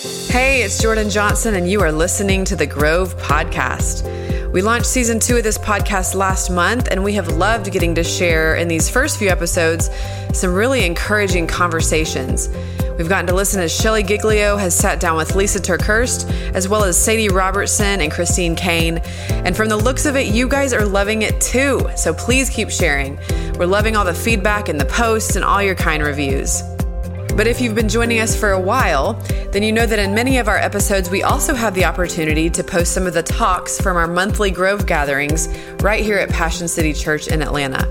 Hey, it's Jordan Johnson, and you are listening to the Grove Podcast. We launched season two of this podcast last month, and we have loved getting to share in these first few episodes some really encouraging conversations. We've gotten to listen as Shelley Giglio has sat down with Lysa TerKeurst, as well as Sadie Robertson and Christine Caine. And from the looks of it, you guys are loving it too. So please keep sharing. We're loving all the feedback and the posts and all your kind reviews. But if you've been joining us for a while, then you know that in many of our episodes, we also have the opportunity to post some of the talks from our monthly Grove gatherings right here at Passion City Church in Atlanta.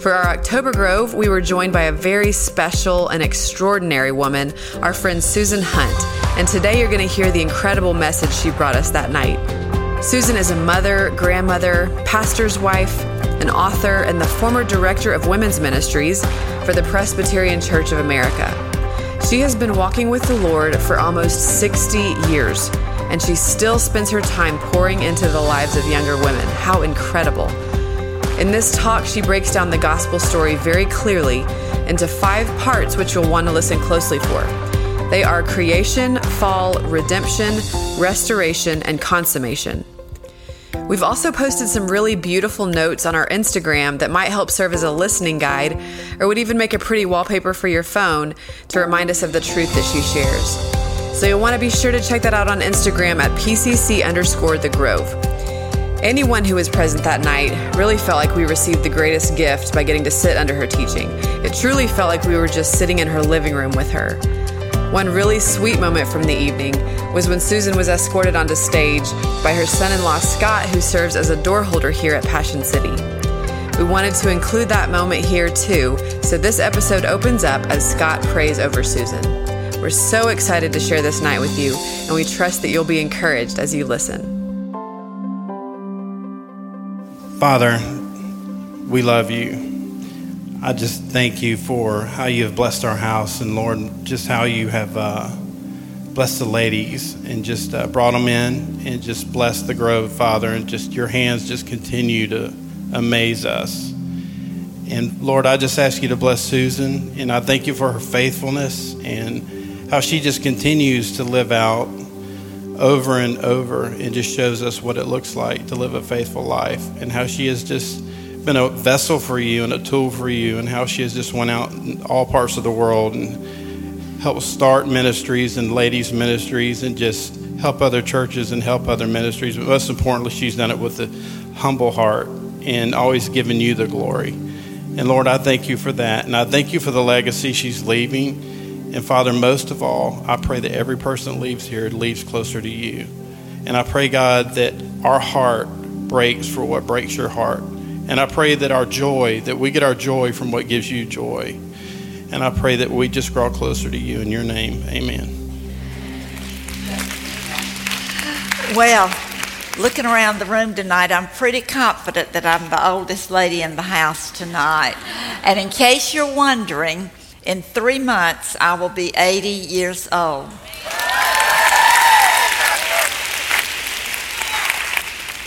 For our October Grove, we were joined by a very special and extraordinary woman, our friend Susan Hunt. And today you're going to hear the incredible message she brought us that night. Susan is a mother, grandmother, pastor's wife, an author, and the former director of women's ministries for the Presbyterian Church of America. She has been walking with the Lord for almost 60 years, and she still spends her time pouring into the lives of younger women. How incredible! In this talk, she breaks down the gospel story very clearly into five parts, which you'll want to listen closely for. They are creation, fall, redemption, restoration, and consummation. We've also posted some really beautiful notes on our Instagram that might help serve as a listening guide or would even make a pretty wallpaper for your phone to remind us of the truth that she shares. So you'll want to be sure to check that out on Instagram at PCC underscore the Grove. Anyone who was present that night really felt like we received the greatest gift by getting to sit under her teaching. It truly felt like we were just sitting in her living room with her. One really sweet moment from the evening was when Susan was escorted onto stage by her son in law Scott, who serves as a door holder here at Passion City. We wanted to include that moment here too, so this episode opens up as Scott prays over Susan. We're so excited to share this night with you, and we trust that you'll be encouraged as you listen. Father, we love you. I just thank you for how you have blessed our house, and Lord, just how you have uh, blessed the ladies and just uh, brought them in and just blessed the grove, Father, and just your hands just continue to amaze us. And Lord, I just ask you to bless Susan, and I thank you for her faithfulness and how she just continues to live out over and over and just shows us what it looks like to live a faithful life and how she is just been a vessel for you and a tool for you, and how she has just went out in all parts of the world and helped start ministries and ladies ministries and just help other churches and help other ministries. But most importantly, she's done it with a humble heart and always given you the glory. And Lord, I thank you for that. And I thank you for the legacy she's leaving. And Father, most of all, I pray that every person that leaves here leaves closer to you. And I pray, God, that our heart breaks for what breaks your heart. And I pray that our joy, that we get our joy from what gives you joy. And I pray that we just grow closer to you in your name. Amen. Well, looking around the room tonight, I'm pretty confident that I'm the oldest lady in the house tonight. And in case you're wondering, in three months, I will be 80 years old.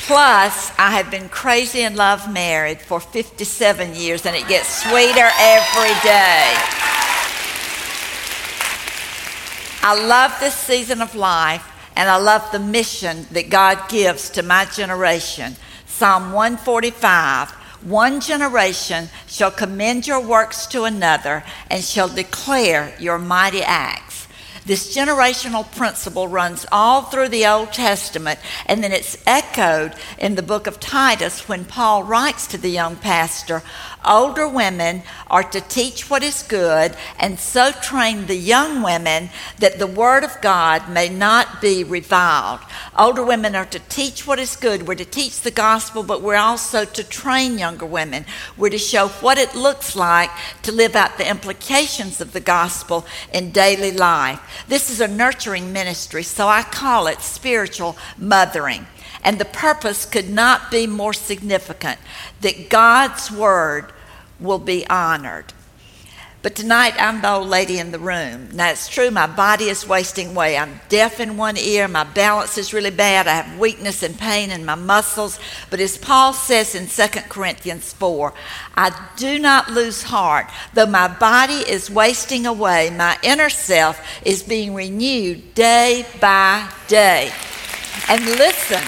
Plus, I have been crazy in love married for 57 years, and it gets sweeter every day. I love this season of life, and I love the mission that God gives to my generation. Psalm 145 One generation shall commend your works to another, and shall declare your mighty acts. This generational principle runs all through the Old Testament, and then it's echoed in the book of Titus when Paul writes to the young pastor Older women are to teach what is good, and so train the young women that the word of God may not be reviled. Older women are to teach what is good. We're to teach the gospel, but we're also to train younger women. We're to show what it looks like to live out the implications of the gospel in daily life. This is a nurturing ministry, so I call it spiritual mothering. And the purpose could not be more significant that God's word will be honored. But tonight, I'm the old lady in the room. Now, it's true, my body is wasting away. I'm deaf in one ear. My balance is really bad. I have weakness and pain in my muscles. But as Paul says in 2 Corinthians 4, I do not lose heart. Though my body is wasting away, my inner self is being renewed day by day. And listen,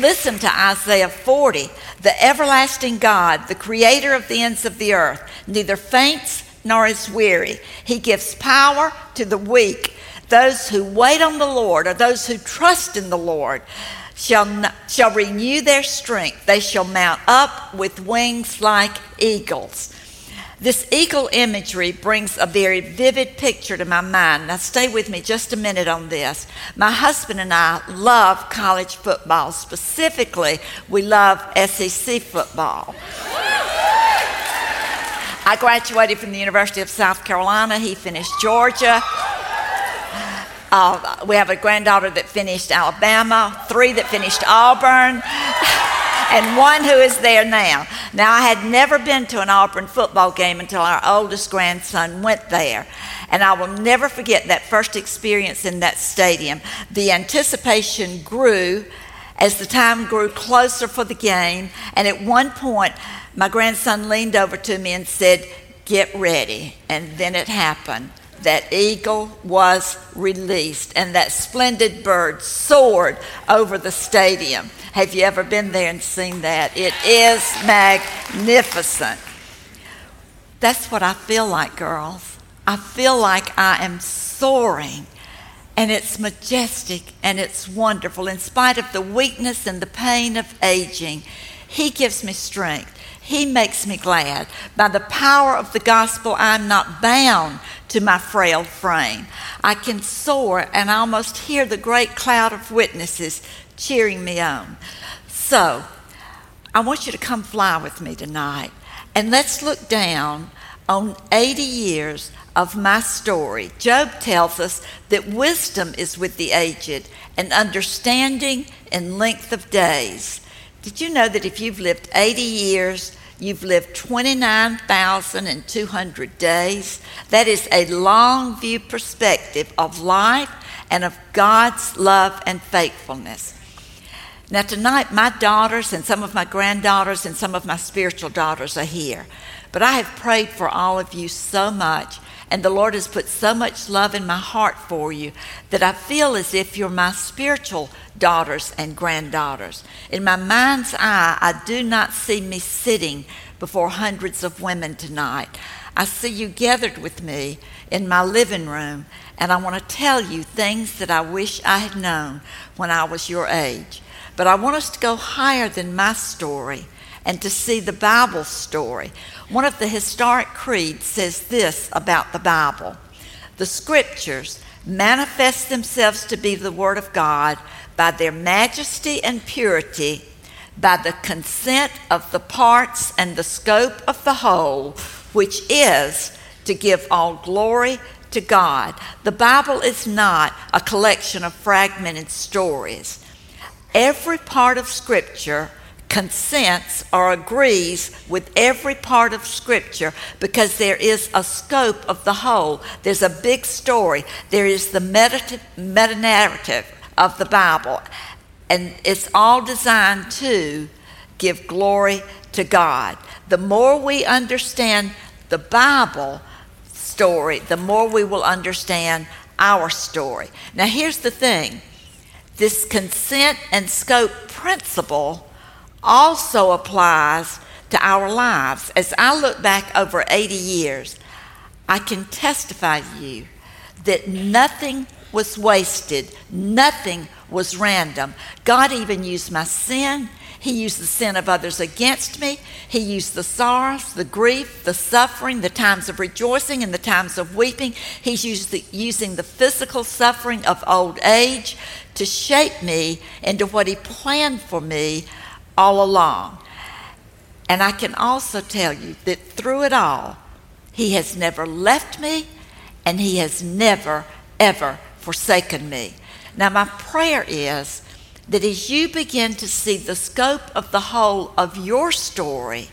listen to Isaiah 40 the everlasting God, the creator of the ends of the earth, neither faints nor is weary. He gives power to the weak. Those who wait on the Lord, or those who trust in the Lord, shall, shall renew their strength. They shall mount up with wings like eagles. This eagle imagery brings a very vivid picture to my mind. Now, stay with me just a minute on this. My husband and I love college football. Specifically, we love SEC football. I graduated from the University of South Carolina. He finished Georgia. Uh, we have a granddaughter that finished Alabama, three that finished Auburn and one who is there now. Now, I had never been to an Auburn football game until our oldest grandson went there. And I will never forget that first experience in that stadium. The anticipation grew as the time grew closer for the game. And at one point, my grandson leaned over to me and said, Get ready. And then it happened that eagle was released and that splendid bird soared over the stadium. Have you ever been there and seen that? It is magnificent. That's what I feel like, girls. I feel like I am soaring and it's majestic and it's wonderful. In spite of the weakness and the pain of aging, He gives me strength. He makes me glad. By the power of the gospel, I'm not bound to my frail frame. I can soar and almost hear the great cloud of witnesses cheering me on. So, I want you to come fly with me tonight and let's look down on 80 years of my story. Job tells us that wisdom is with the aged and understanding in length of days. Did you know that if you've lived 80 years, you've lived 29,200 days? That is a long view perspective of life and of God's love and faithfulness. Now, tonight, my daughters and some of my granddaughters and some of my spiritual daughters are here. But I have prayed for all of you so much and the Lord has put so much love in my heart for you that I feel as if you're my spiritual daughters and granddaughters. In my mind's eye, I do not see me sitting before hundreds of women tonight. I see you gathered with me in my living room, and I want to tell you things that I wish I had known when I was your age. But I want us to go higher than my story and to see the Bible story. One of the historic creeds says this about the Bible the scriptures manifest themselves to be the Word of God by their majesty and purity, by the consent of the parts and the scope of the whole, which is to give all glory to God. The Bible is not a collection of fragmented stories. Every part of Scripture consents or agrees with every part of Scripture because there is a scope of the whole. There's a big story. There is the meta narrative of the Bible, and it's all designed to give glory to God. The more we understand the Bible story, the more we will understand our story. Now, here's the thing this consent and scope principle also applies to our lives. As I look back over 80 years, I can testify to you that nothing was wasted, nothing was random. God even used my sin. He used the sin of others against me. He used the sorrows, the grief, the suffering, the times of rejoicing and the times of weeping. He's used the, using the physical suffering of old age to shape me into what He planned for me all along. And I can also tell you that through it all, He has never left me and He has never, ever forsaken me. Now, my prayer is that as you begin to see the scope of the whole of your story,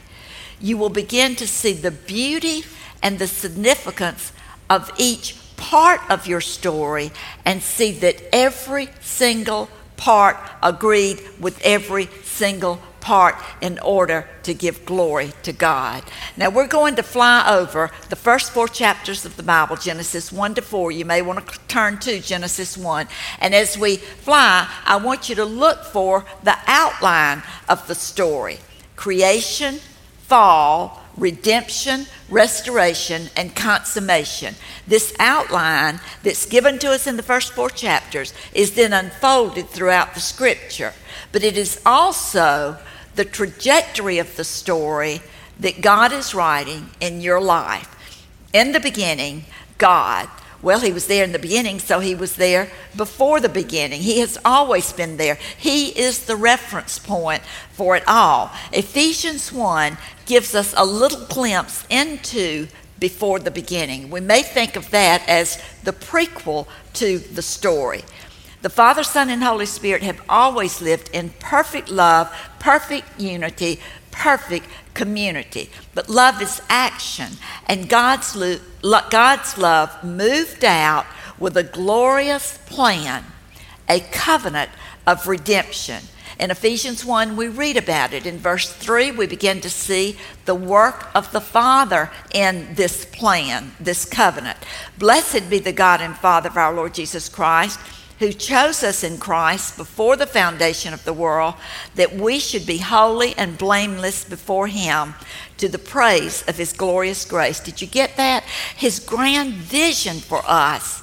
you will begin to see the beauty and the significance of each part of your story and see that every single part agreed with every single part in order to give glory to God. Now we're going to fly over the first four chapters of the Bible, Genesis 1 to 4. You may want to turn to Genesis 1. And as we fly, I want you to look for the outline of the story creation, fall, redemption, restoration, and consummation. This outline that's given to us in the first four chapters is then unfolded throughout the scripture. But it is also the trajectory of the story that God is writing in your life. In the beginning, God. Well, he was there in the beginning, so he was there before the beginning. He has always been there. He is the reference point for it all. Ephesians 1 gives us a little glimpse into before the beginning. We may think of that as the prequel to the story. The Father, Son, and Holy Spirit have always lived in perfect love, perfect unity, perfect community. But love is action, and God's, lo- God's love moved out with a glorious plan, a covenant of redemption. In Ephesians 1, we read about it. In verse 3, we begin to see the work of the Father in this plan, this covenant. Blessed be the God and Father of our Lord Jesus Christ who chose us in Christ before the foundation of the world, that we should be holy and blameless before Him to the praise of His glorious grace. Did you get that? His grand vision for us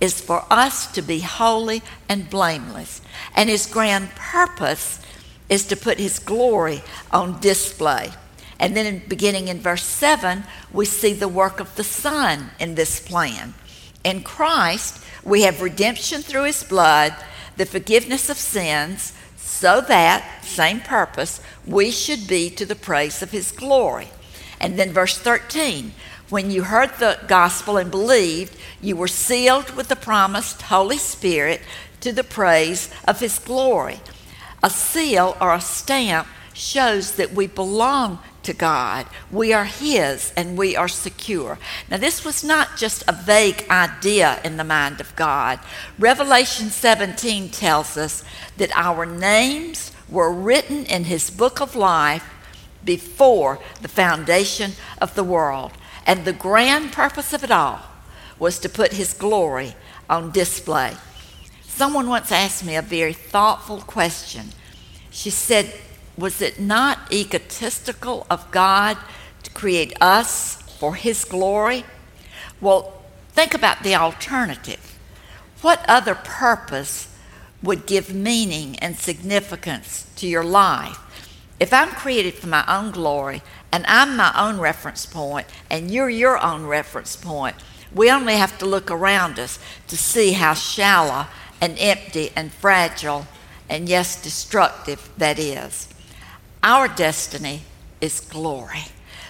is for us to be holy and blameless. And His grand purpose is to put His glory on display. And then, beginning in verse 7, we see the work of the Son in this plan. In Christ, we have redemption through his blood, the forgiveness of sins, so that, same purpose, we should be to the praise of his glory. And then verse 13 when you heard the gospel and believed, you were sealed with the promised Holy Spirit to the praise of his glory. A seal or a stamp shows that we belong to God. We are His and we are secure. Now, this was not just a vague idea in the mind of God. Revelation 17 tells us that our names were written in His book of life before the foundation of the world. And the grand purpose of it all was to put His glory on display. Someone once asked me a very thoughtful question. She said, was it not egotistical of God to create us for His glory? Well, think about the alternative. What other purpose would give meaning and significance to your life? If I'm created for my own glory and I'm my own reference point and you're your own reference point, we only have to look around us to see how shallow and empty and fragile and, yes, destructive that is. Our destiny is glory.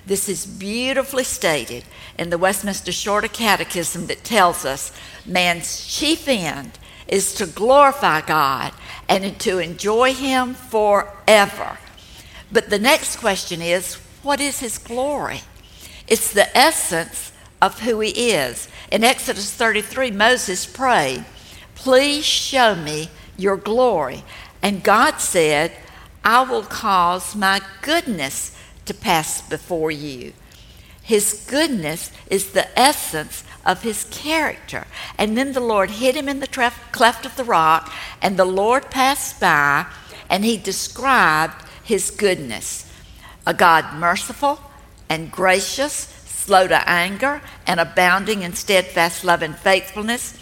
This is beautifully stated in the Westminster Shorter Catechism that tells us man's chief end is to glorify God and to enjoy Him forever. But the next question is what is His glory? It's the essence of who He is. In Exodus 33, Moses prayed, Please show me your glory. And God said, I will cause my goodness to pass before you. His goodness is the essence of his character. And then the Lord hid him in the cleft of the rock, and the Lord passed by, and he described his goodness. A God merciful and gracious, slow to anger, and abounding in steadfast love and faithfulness,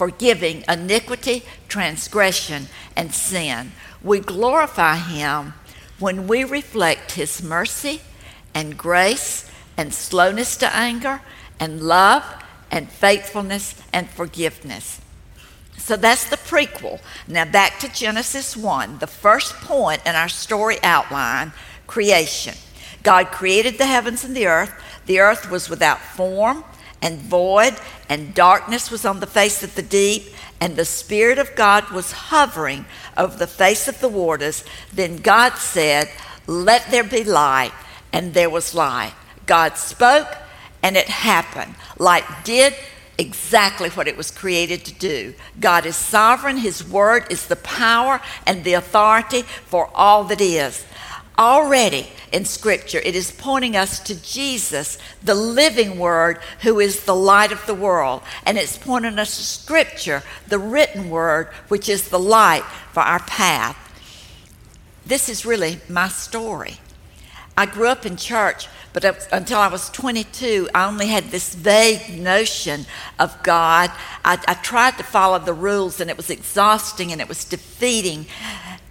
forgiving iniquity, transgression, and sin we glorify Him when we reflect His mercy and grace and slowness to anger and love and faithfulness and forgiveness. So that's the prequel. Now back to Genesis 1, the first point in our story outline creation. God created the heavens and the earth. The earth was without form and void, and darkness was on the face of the deep, and the Spirit of God was hovering over the face of the waters. Then God said, Let there be light. and there was light. God spoke, and it happened. Light did exactly what it was created to do. God is sovereign, His word is the power and the authority for all that is. Already in Scripture, it is pointing us to Jesus, the living Word, who is the light of the world. And it's pointing us to Scripture, the written Word, which is the light for our path. This is really my story. I grew up in church, but until I was 22, I only had this vague notion of God. I, I tried to follow the rules, and it was exhausting and it was defeating.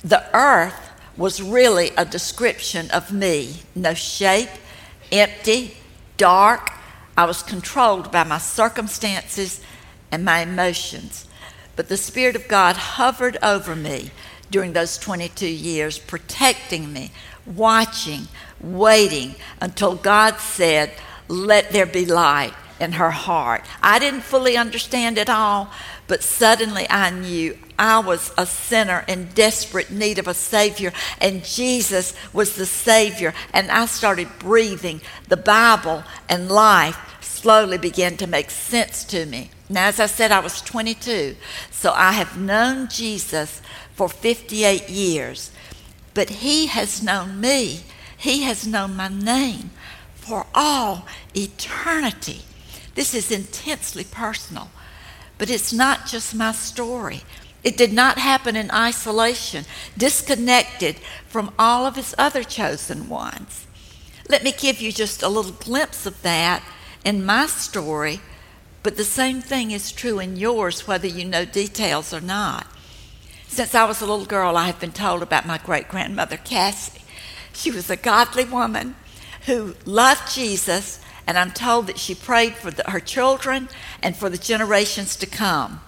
The earth was really a description of me no shape, empty, dark. I was controlled by my circumstances and my emotions. But the Spirit of God hovered over me during those 22 years, protecting me, watching, waiting until God said, Let there be light in her heart. I didn't fully understand it all, but suddenly I knew I was a sinner in desperate need of a Savior, and Jesus was the Savior. And I started breathing. The Bible and life slowly began to make sense to me. Now, as I said, I was 22, so I have known Jesus for 58 years, but He has known me. He has known my name for all eternity. This is intensely personal, but it's not just my story. It did not happen in isolation, disconnected from all of his other chosen ones. Let me give you just a little glimpse of that in my story, but the same thing is true in yours, whether you know details or not. Since I was a little girl, I have been told about my great grandmother, Cassie. She was a godly woman who loved Jesus, and I'm told that she prayed for the, her children and for the generations to come.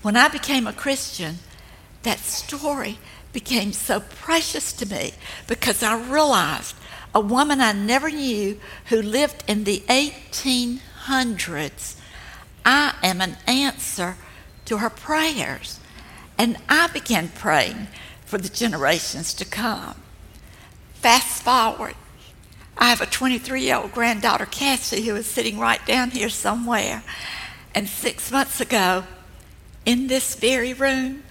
When I became a Christian, that story became so precious to me because I realized a woman I never knew who lived in the 1800s, I am an answer to her prayers. And I began praying for the generations to come. Fast forward, I have a 23 year old granddaughter, Cassie, who is sitting right down here somewhere. And six months ago, in this very room,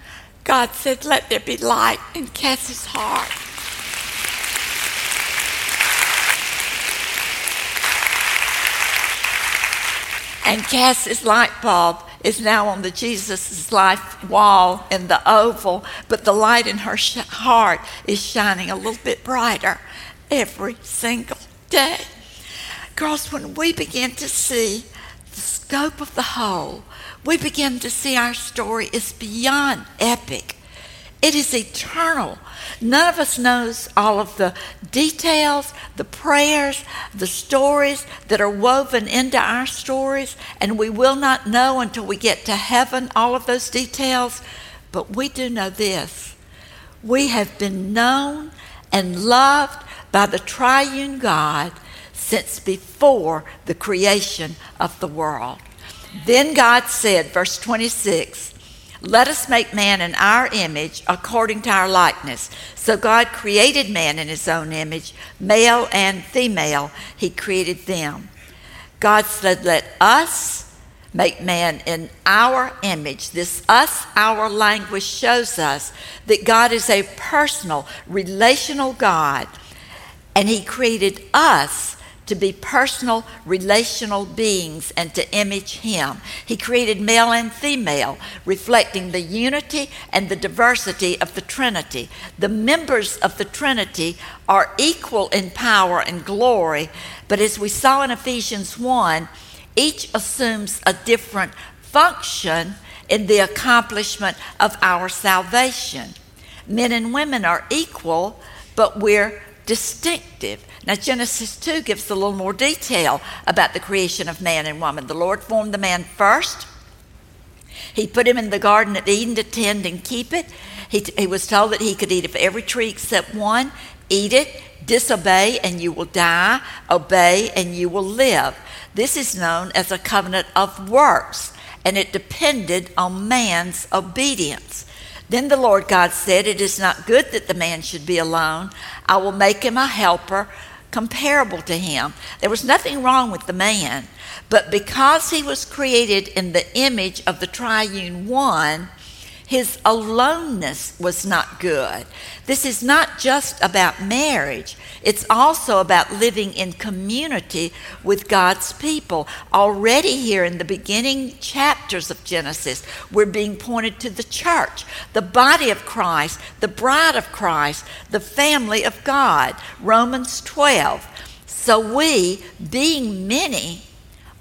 God said, Let there be light in Cassie's heart. And Cassie's light bulb is now on the Jesus' Life wall in the oval, but the light in her sh- heart is shining a little bit brighter every single day. Girls, when we begin to see the scope of the whole, we begin to see our story is beyond epic. It is eternal. None of us knows all of the details, the prayers, the stories that are woven into our stories, and we will not know until we get to heaven all of those details. But we do know this we have been known and loved by the triune God since before the creation of the world. Then God said, verse 26, let us make man in our image according to our likeness. So God created man in his own image, male and female, he created them. God said, Let us make man in our image. This us, our language shows us that God is a personal, relational God, and he created us to be personal, relational beings and to image Him. He created male and female, reflecting the unity and the diversity of the Trinity. The members of the Trinity are equal in power and glory, but as we saw in Ephesians 1, each assumes a different function in the accomplishment of our salvation. Men and women are equal, but we're distinctive. Now, Genesis 2 gives a little more detail about the creation of man and woman. The Lord formed the man first. He put him in the Garden of Eden to tend and keep it. He, he was told that he could eat of every tree except one. Eat it, disobey, and you will die. Obey, and you will live. This is known as a covenant of works, and it depended on man's obedience. Then the Lord God said, It is not good that the man should be alone. I will make him a helper comparable to him. There was nothing wrong with the man, but because he was created in the image of the triune one, his aloneness was not good. This is not just about marriage, it's also about living in community with God's people. Already, here in the beginning chapters of Genesis, we're being pointed to the church, the body of Christ, the bride of Christ, the family of God. Romans 12. So we, being many,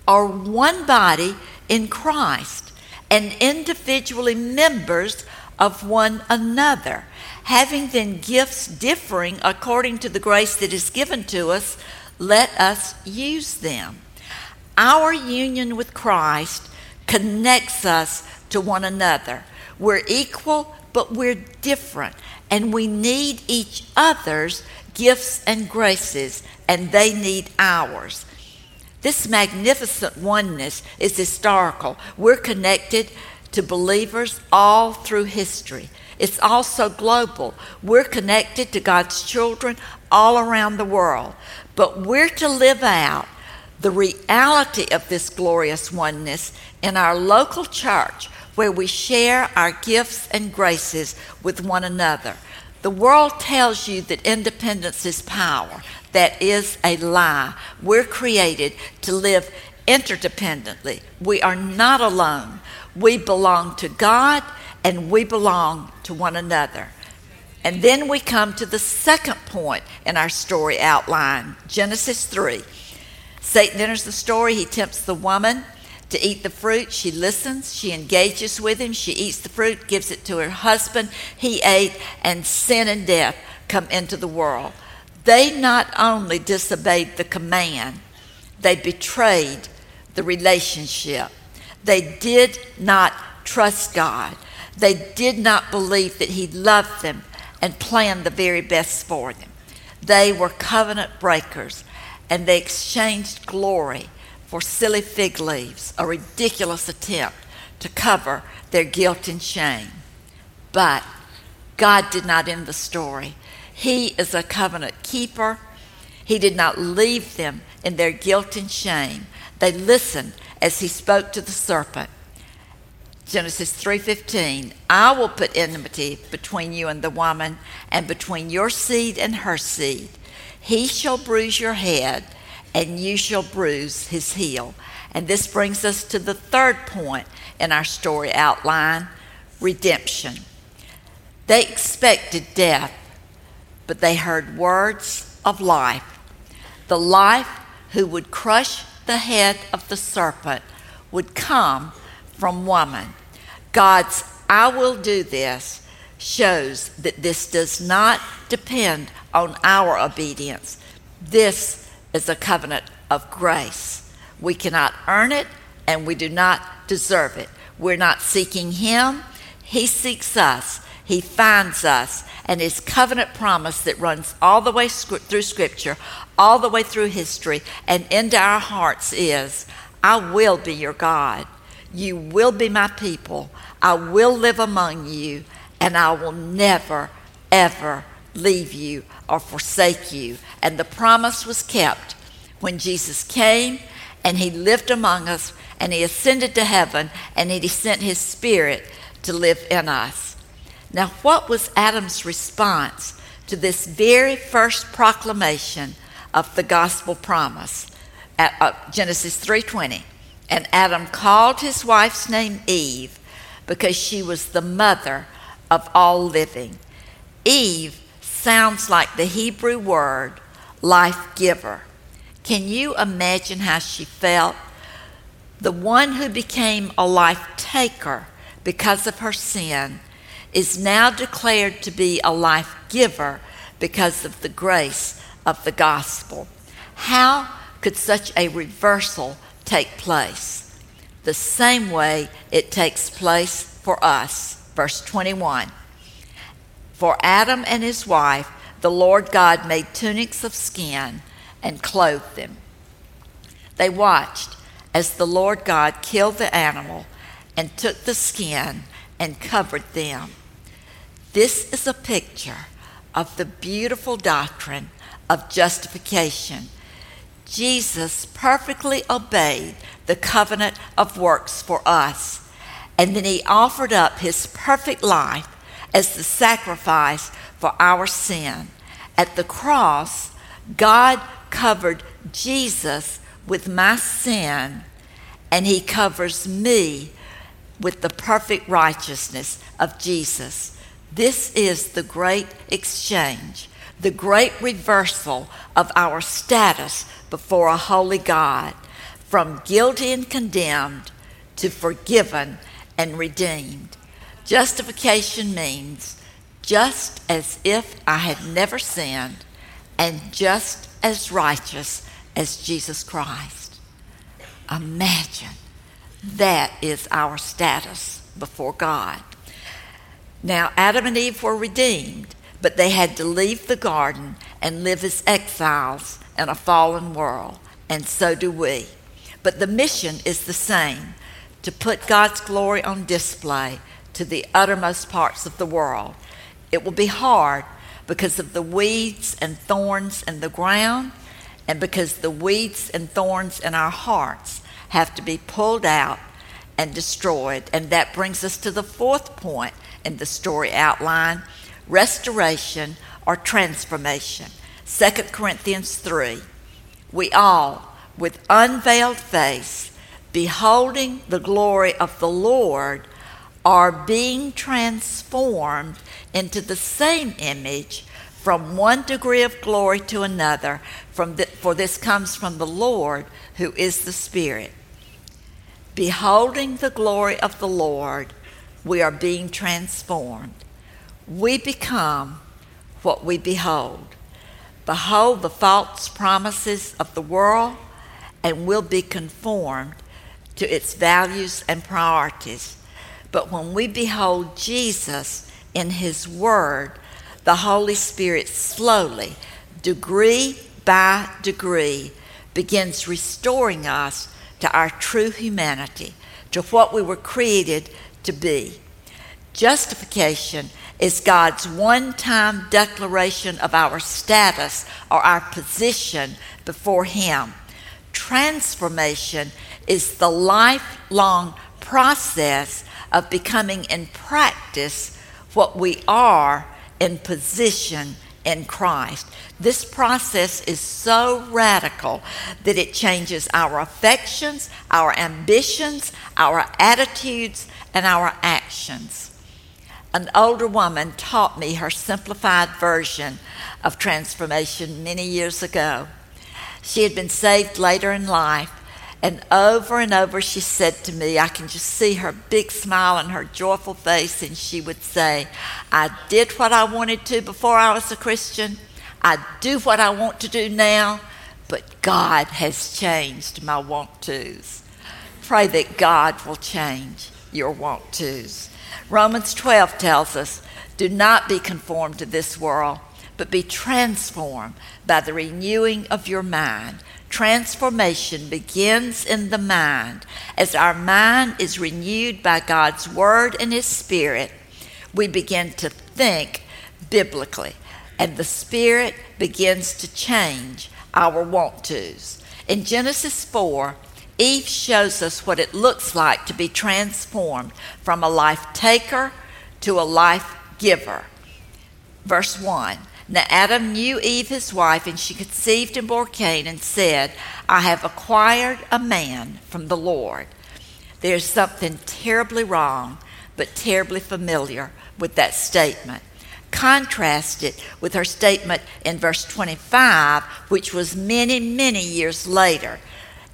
are one body in Christ and individually members of one another, having then gifts differing according to the grace that is given to us, let us use them. Our union with Christ connects us to one another. We're equal, but we're different, and we need each other's gifts and graces, and they need ours. This magnificent oneness is historical. We're connected to believers all through history. It's also global. We're connected to God's children all around the world. But we're to live out the reality of this glorious oneness in our local church where we share our gifts and graces with one another. The world tells you that independence is power. That is a lie. We're created to live interdependently. We are not alone. We belong to God and we belong to one another. And then we come to the second point in our story outline Genesis 3. Satan enters the story. He tempts the woman to eat the fruit. She listens. She engages with him. She eats the fruit, gives it to her husband. He ate, and sin and death come into the world. They not only disobeyed the command, they betrayed the relationship. They did not trust God. They did not believe that He loved them and planned the very best for them. They were covenant breakers and they exchanged glory for silly fig leaves, a ridiculous attempt to cover their guilt and shame. But God did not end the story. He is a covenant keeper. He did not leave them in their guilt and shame. They listened as he spoke to the serpent. Genesis 3:15 I will put enmity between you and the woman and between your seed and her seed. He shall bruise your head and you shall bruise his heel. And this brings us to the third point in our story outline redemption. They expected death but they heard words of life. The life who would crush the head of the serpent would come from woman. God's I will do this shows that this does not depend on our obedience. This is a covenant of grace. We cannot earn it and we do not deserve it. We're not seeking Him, He seeks us. He finds us and his covenant promise that runs all the way through Scripture, all the way through history, and into our hearts is I will be your God. You will be my people. I will live among you, and I will never, ever leave you or forsake you. And the promise was kept when Jesus came and he lived among us and he ascended to heaven and he sent his spirit to live in us. Now, what was Adam's response to this very first proclamation of the gospel promise? At, uh, Genesis 3:20. And Adam called his wife's name Eve because she was the mother of all living. Eve sounds like the Hebrew word life giver. Can you imagine how she felt? The one who became a life taker because of her sin is now declared to be a life giver because of the grace of the gospel. How could such a reversal take place? The same way it takes place for us. Verse 21 For Adam and his wife, the Lord God made tunics of skin and clothed them. They watched as the Lord God killed the animal and took the skin and covered them. This is a picture of the beautiful doctrine of justification. Jesus perfectly obeyed the covenant of works for us, and then he offered up his perfect life as the sacrifice for our sin. At the cross, God covered Jesus with my sin, and he covers me with the perfect righteousness of Jesus. This is the great exchange, the great reversal of our status before a holy God from guilty and condemned to forgiven and redeemed. Justification means just as if I had never sinned and just as righteous as Jesus Christ. Imagine that is our status before God. Now, Adam and Eve were redeemed, but they had to leave the garden and live as exiles in a fallen world, and so do we. But the mission is the same to put God's glory on display to the uttermost parts of the world. It will be hard because of the weeds and thorns in the ground, and because the weeds and thorns in our hearts have to be pulled out and destroyed. And that brings us to the fourth point in the story outline restoration or transformation. 2 Corinthians 3. We all, with unveiled face, beholding the glory of the Lord, are being transformed into the same image from one degree of glory to another, from the, for this comes from the Lord who is the Spirit. Beholding the glory of the Lord, we are being transformed. We become what we behold. Behold the false promises of the world, and will be conformed to its values and priorities. But when we behold Jesus in His Word, the Holy Spirit slowly, degree by degree, begins restoring us to our true humanity, to what we were created to be. Justification is God's one time declaration of our status or our position before Him. Transformation is the lifelong process of becoming in practice what we are in position in Christ. This process is so radical that it changes our affections, our ambitions, our attitudes, and our actions an older woman taught me her simplified version of transformation many years ago. She had been saved later in life, and over and over she said to me, I can just see her big smile and her joyful face, and she would say, I did what I wanted to before I was a Christian. I do what I want to do now, but God has changed my want tos. Pray that God will change your want tos. Romans 12 tells us do not be conformed to this world, but be transformed by the renewing of your mind. Transformation begins in the mind. As our mind is renewed by God's Word and His Spirit, we begin to think biblically, and the Spirit begins to change our want tos. In Genesis 4, Eve shows us what it looks like to be transformed from a life taker to a life giver. Verse 1 Now Adam knew Eve his wife, and she conceived and bore Cain, and said, I have acquired a man from the Lord. There's something terribly wrong, but terribly familiar with that statement. Contrast it with her statement in verse 25, which was many, many years later.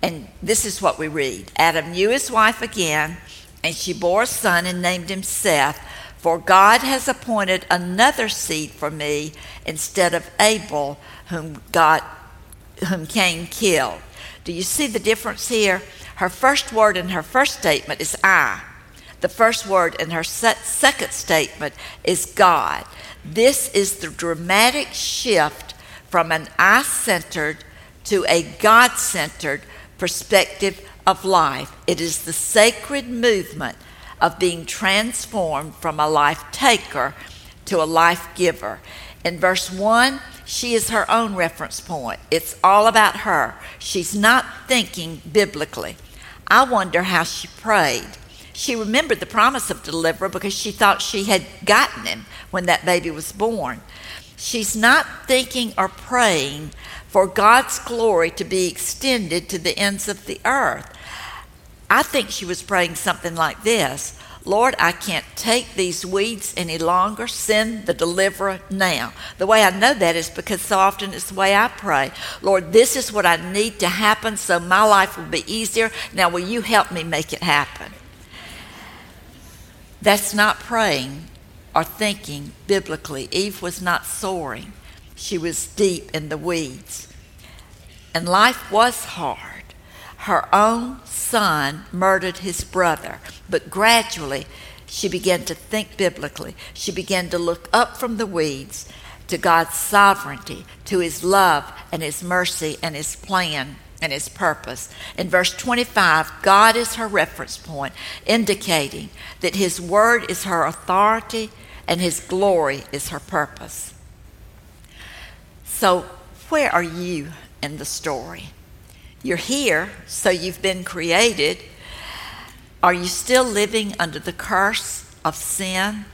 And this is what we read Adam knew his wife again, and she bore a son and named him Seth. For God has appointed another seed for me instead of Abel, whom God, whom Cain killed. Do you see the difference here? Her first word in her first statement is I. The first word in her second statement is God. This is the dramatic shift from an I centered to a God centered perspective of life. It is the sacred movement of being transformed from a life taker to a life giver. In verse 1, she is her own reference point. It's all about her. She's not thinking biblically. I wonder how she prayed. She remembered the promise of deliverer because she thought she had gotten him when that baby was born. She's not thinking or praying for God's glory to be extended to the ends of the earth. I think she was praying something like this Lord, I can't take these weeds any longer. Send the deliverer now. The way I know that is because so often it's the way I pray. Lord, this is what I need to happen so my life will be easier. Now, will you help me make it happen? That's not praying or thinking biblically. Eve was not soaring, she was deep in the weeds. And life was hard. Her own son murdered his brother, but gradually she began to think biblically. She began to look up from the weeds to God's sovereignty, to his love and his mercy and his plan and his purpose. In verse 25, God is her reference point, indicating that his word is her authority and his glory is her purpose. So, where are you in the story? You're here, so you've been created. Are you still living under the curse of sin?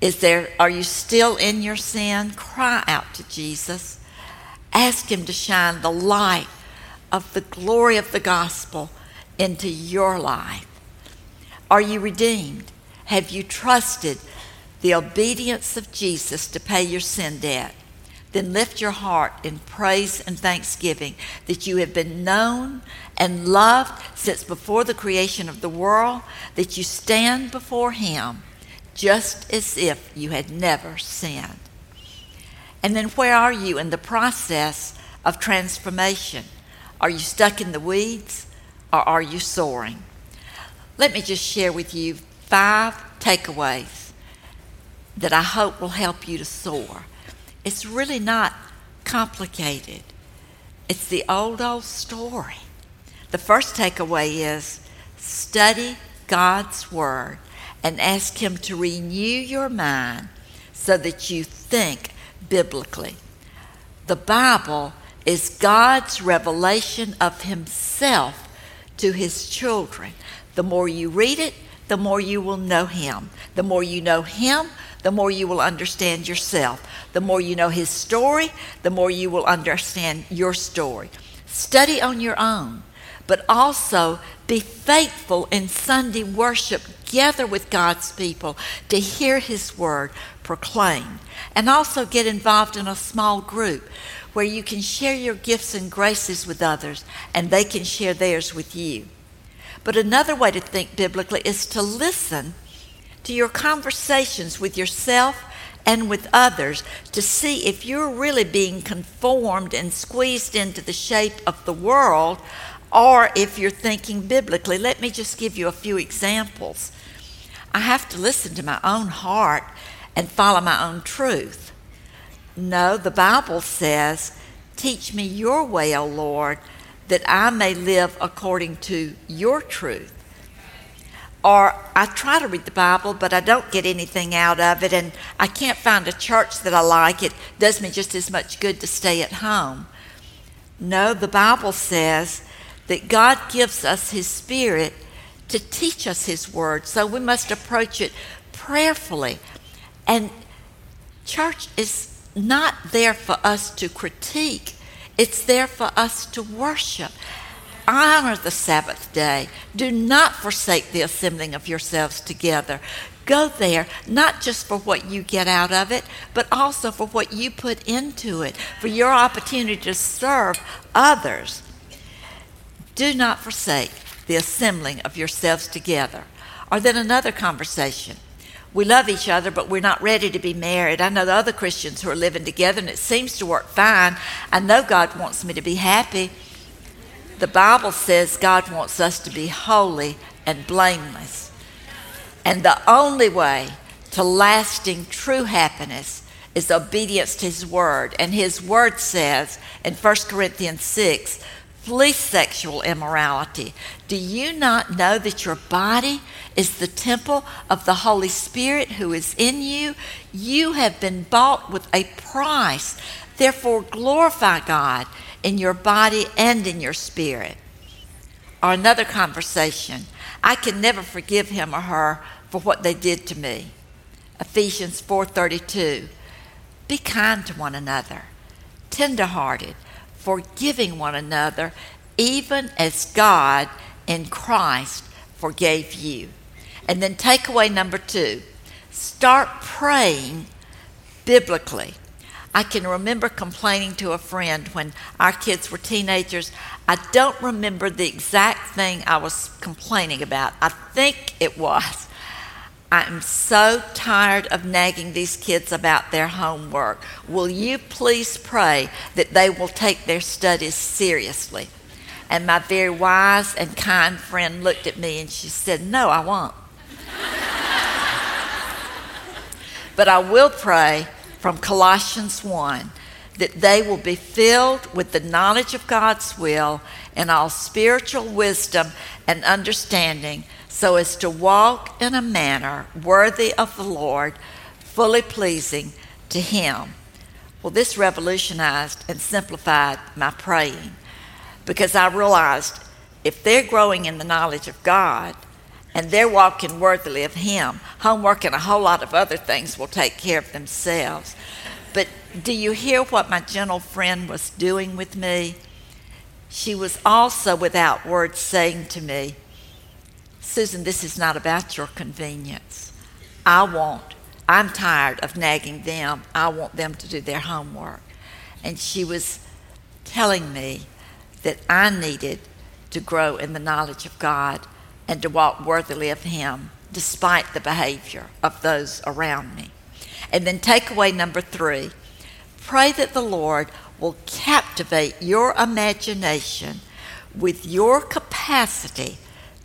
Is there are you still in your sin? Cry out to Jesus. Ask him to shine the light of the glory of the gospel into your life. Are you redeemed? Have you trusted the obedience of Jesus to pay your sin debt? Then lift your heart in praise and thanksgiving that you have been known and loved since before the creation of the world, that you stand before Him just as if you had never sinned. And then where are you in the process of transformation? Are you stuck in the weeds or are you soaring? Let me just share with you five takeaways that I hope will help you to soar it's really not complicated. It's the old, old story. The first takeaway is study God's Word and ask Him to renew your mind so that you think biblically. The Bible is God's revelation of Himself to His children. The more you read it, the more you will know Him. The more you know Him, the more you will understand yourself. The more you know His story, the more you will understand your story. Study on your own, but also be faithful in Sunday worship. Gather with God's people to hear His word proclaimed. And also get involved in a small group where you can share your gifts and graces with others and they can share theirs with you. But another way to think biblically is to listen to your conversations with yourself and with others to see if you're really being conformed and squeezed into the shape of the world or if you're thinking biblically. Let me just give you a few examples. I have to listen to my own heart and follow my own truth. No, the Bible says, Teach me your way, O Lord, that I may live according to your truth or I try to read the Bible, but I don't get anything out of it, and I can't find a church that I like. It does me just as much good to stay at home. No, the Bible says that God gives us His Spirit to teach us His Word, so we must approach it prayerfully. And church is not there for us to critique, it's there for us to worship honor the Sabbath day. Do not forsake the assembling of yourselves together. Go there, not just for what you get out of it, but also for what you put into it, for your opportunity to serve others. Do not forsake the assembling of yourselves together. Or then another conversation. We love each other, but we're not ready to be married. I know other Christians who are living together, and it seems to work fine. I know God wants me to be happy, the Bible says God wants us to be holy and blameless. And the only way to lasting true happiness is obedience to His Word. And His Word says in 1 Corinthians 6 Flee sexual immorality. Do you not know that your body is the temple of the Holy Spirit who is in you? You have been bought with a price. Therefore, glorify God in your body and in your spirit. Or another conversation. I can never forgive him or her for what they did to me. Ephesians 4:32. Be kind to one another, tenderhearted, forgiving one another, even as God in Christ forgave you. And then takeaway number 2. Start praying biblically. I can remember complaining to a friend when our kids were teenagers. I don't remember the exact thing I was complaining about. I think it was I am so tired of nagging these kids about their homework. Will you please pray that they will take their studies seriously? And my very wise and kind friend looked at me and she said, No, I won't. but I will pray from Colossians 1 that they will be filled with the knowledge of God's will and all spiritual wisdom and understanding so as to walk in a manner worthy of the Lord, fully pleasing to Him. Well, this revolutionized and simplified my praying because I realized if they're growing in the knowledge of God and they're walking worthily of Him, homework and a whole lot of other things will take care of themselves. But do you hear what my gentle friend was doing with me? She was also without words saying to me, Susan, this is not about your convenience. I want, I'm tired of nagging them. I want them to do their homework. And she was telling me that I needed to grow in the knowledge of God and to walk worthily of Him despite the behavior of those around me. And then takeaway number three pray that the Lord will captivate your imagination with your capacity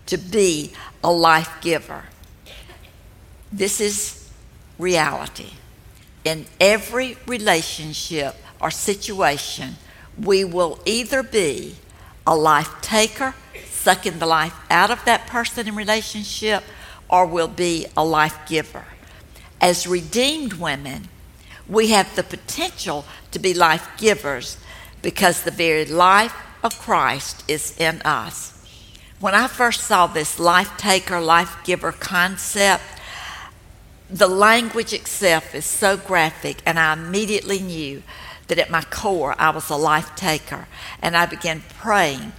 to be a life giver. This is reality. In every relationship or situation, we will either be a life taker, sucking the life out of that person in relationship, or we'll be a life giver. As redeemed women, we have the potential to be life givers because the very life of Christ is in us. When I first saw this life taker, life giver concept, the language itself is so graphic, and I immediately knew that at my core I was a life taker. And I began praying,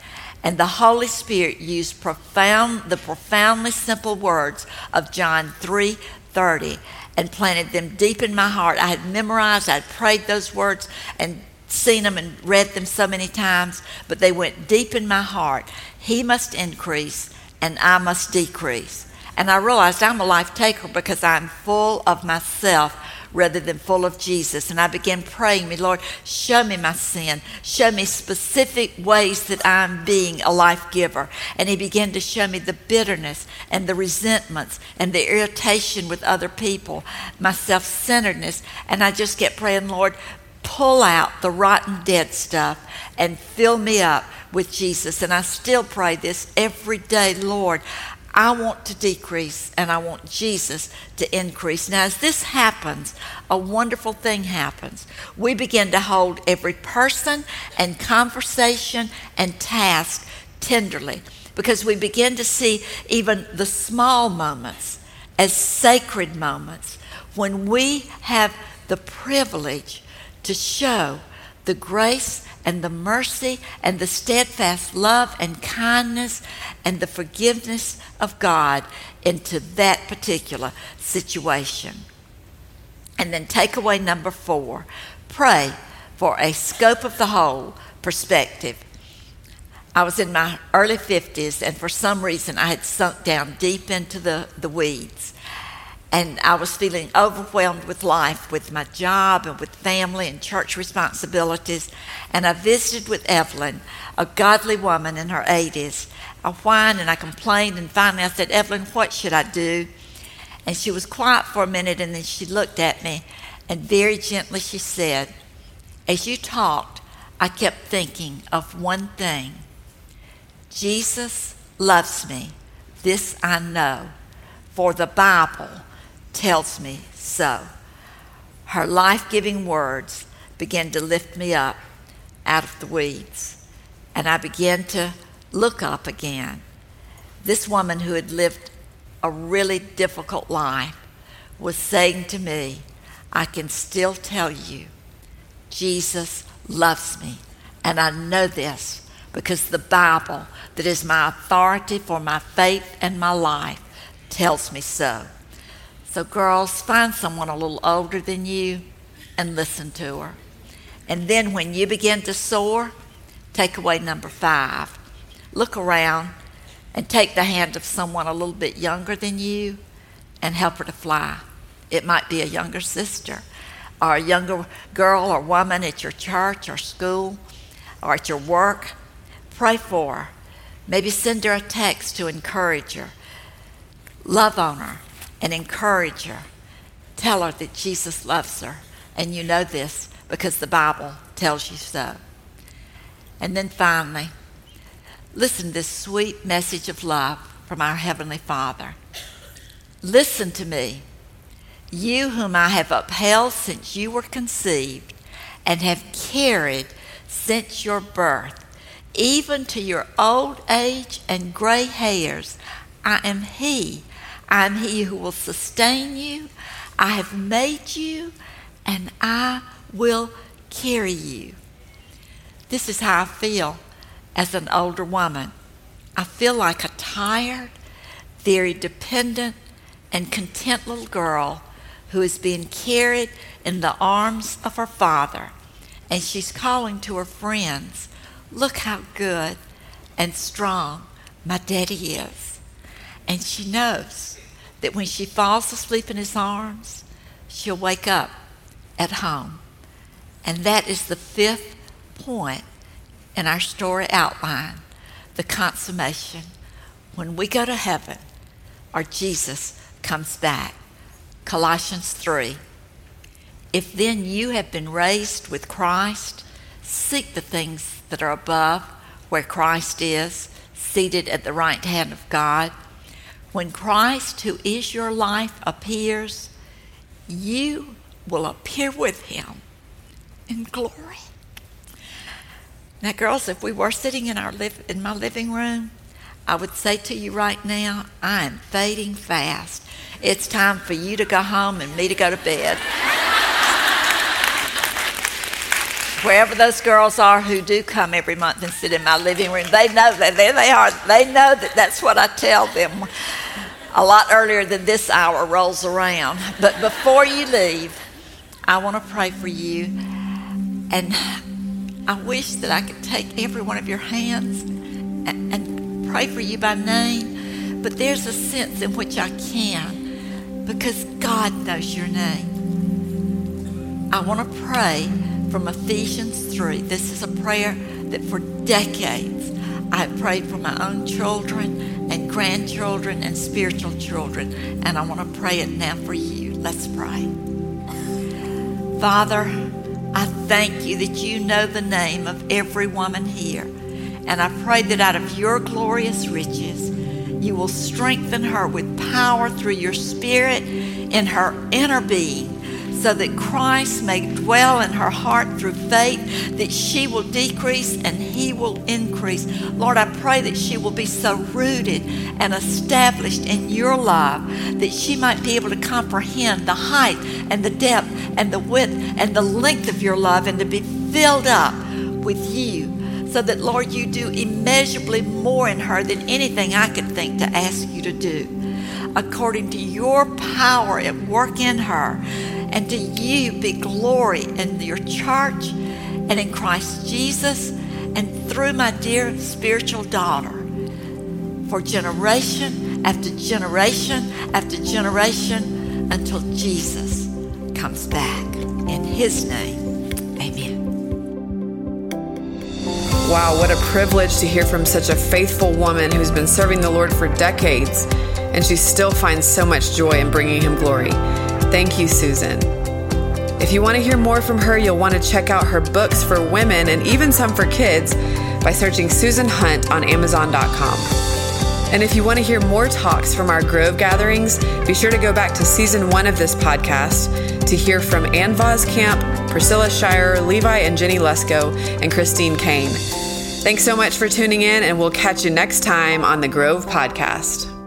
and the Holy Spirit used profound, the profoundly simple words of John 3 30 and planted them deep in my heart. I had memorized, I had prayed those words and seen them and read them so many times, but they went deep in my heart. He must increase and I must decrease. And I realized I'm a life taker because I'm full of myself rather than full of Jesus. And I began praying me, Lord, show me my sin. Show me specific ways that I'm being a life giver. And He began to show me the bitterness and the resentments and the irritation with other people, my self centeredness. And I just kept praying, Lord, pull out the rotten, dead stuff and fill me up with Jesus. And I still pray this every day, Lord. I want to decrease and I want Jesus to increase. Now, as this happens, a wonderful thing happens. We begin to hold every person and conversation and task tenderly because we begin to see even the small moments as sacred moments when we have the privilege to show the grace and the mercy and the steadfast love and kindness and the forgiveness of God into that particular situation. And then takeaway number four pray for a scope of the whole perspective. I was in my early 50s, and for some reason, I had sunk down deep into the, the weeds and I was feeling overwhelmed with life, with my job and with family and church responsibilities. And I visited with Evelyn, a godly woman in her 80s. I whined and I complained, and finally I said, Evelyn, what should I do? And she was quiet for a minute, and then she looked at me, and very gently she said, As you talked, I kept thinking of one thing Jesus loves me. This I know, for the Bible tells me so. Her life giving words began to lift me up out of the weeds, and I began to look up again. This woman who had lived a really difficult life was saying to me, I can still tell you, Jesus loves me. And I know this because the Bible, that is my authority for my faith and my life, tells me so. So, girls, find someone a little older than you and listen to her. And then when you begin to soar, take away number five. Look around and take the hand of someone a little bit younger than you and help her to fly. It might be a younger sister or a younger girl or woman at your church or school or at your work. Pray for her. Maybe send her a text to encourage her. Love on her and encourage her. Tell her that Jesus loves her. And you know this because the Bible tells you so. And then finally, listen to this sweet message of love from our Heavenly Father. Listen to me, you whom I have upheld since you were conceived and have carried since your birth, even to your old age and gray hairs. I am He. I am He who will sustain you. I have made you, and I will carry you. This is how I feel as an older woman. I feel like a tired, very dependent, and content little girl who is being carried in the arms of her father. And she's calling to her friends, Look how good and strong my daddy is. And she knows that when she falls asleep in his arms, she'll wake up at home. And that is the fifth point in our story outline the consummation. When we go to heaven, or Jesus comes back. Colossians 3. If then you have been raised with Christ, seek the things that are above, where Christ is, seated at the right hand of God. When Christ, who is your life, appears, you will appear with him in glory. Now, girls, if we were sitting in our in my living room, I would say to you right now, I am fading fast. It's time for you to go home and me to go to bed. Wherever those girls are who do come every month and sit in my living room, they know that there they are. They know that that's what I tell them a lot earlier than this hour rolls around. But before you leave, I want to pray for you. And I wish that I could take every one of your hands and, and pray for you by name. But there's a sense in which I can because God knows your name. I want to pray from Ephesians 3. This is a prayer that for decades I prayed for my own children and grandchildren and spiritual children, and I want to pray it now for you. Let's pray. Father, I thank you that you know the name of every woman here, and I pray that out of your glorious riches, you will strengthen her with power through your spirit in her inner being so that Christ may dwell in her heart through faith, that she will decrease and he will increase. Lord, I pray that she will be so rooted and established in your love that she might be able to comprehend the height and the depth and the width and the length of your love and to be filled up with you. So that, Lord, you do immeasurably more in her than anything I could think to ask you to do according to your power at work in her. And to you be glory in your church and in Christ Jesus and through my dear spiritual daughter for generation after generation after generation until Jesus comes back. In his name, amen. Wow, what a privilege to hear from such a faithful woman who's been serving the Lord for decades and she still finds so much joy in bringing him glory. Thank you, Susan. If you want to hear more from her, you'll want to check out her books for women and even some for kids. by searching Susan Hunt on Amazon.com. And if you want to hear more talks from our Grove gatherings, be sure to go back to season one of this podcast to hear from Ann Voskamp, Priscilla Shirer, Levi and Jenny Lusko, and Christine Caine. Thanks so much for tuning in, and we'll catch you next time on the Grove Podcast.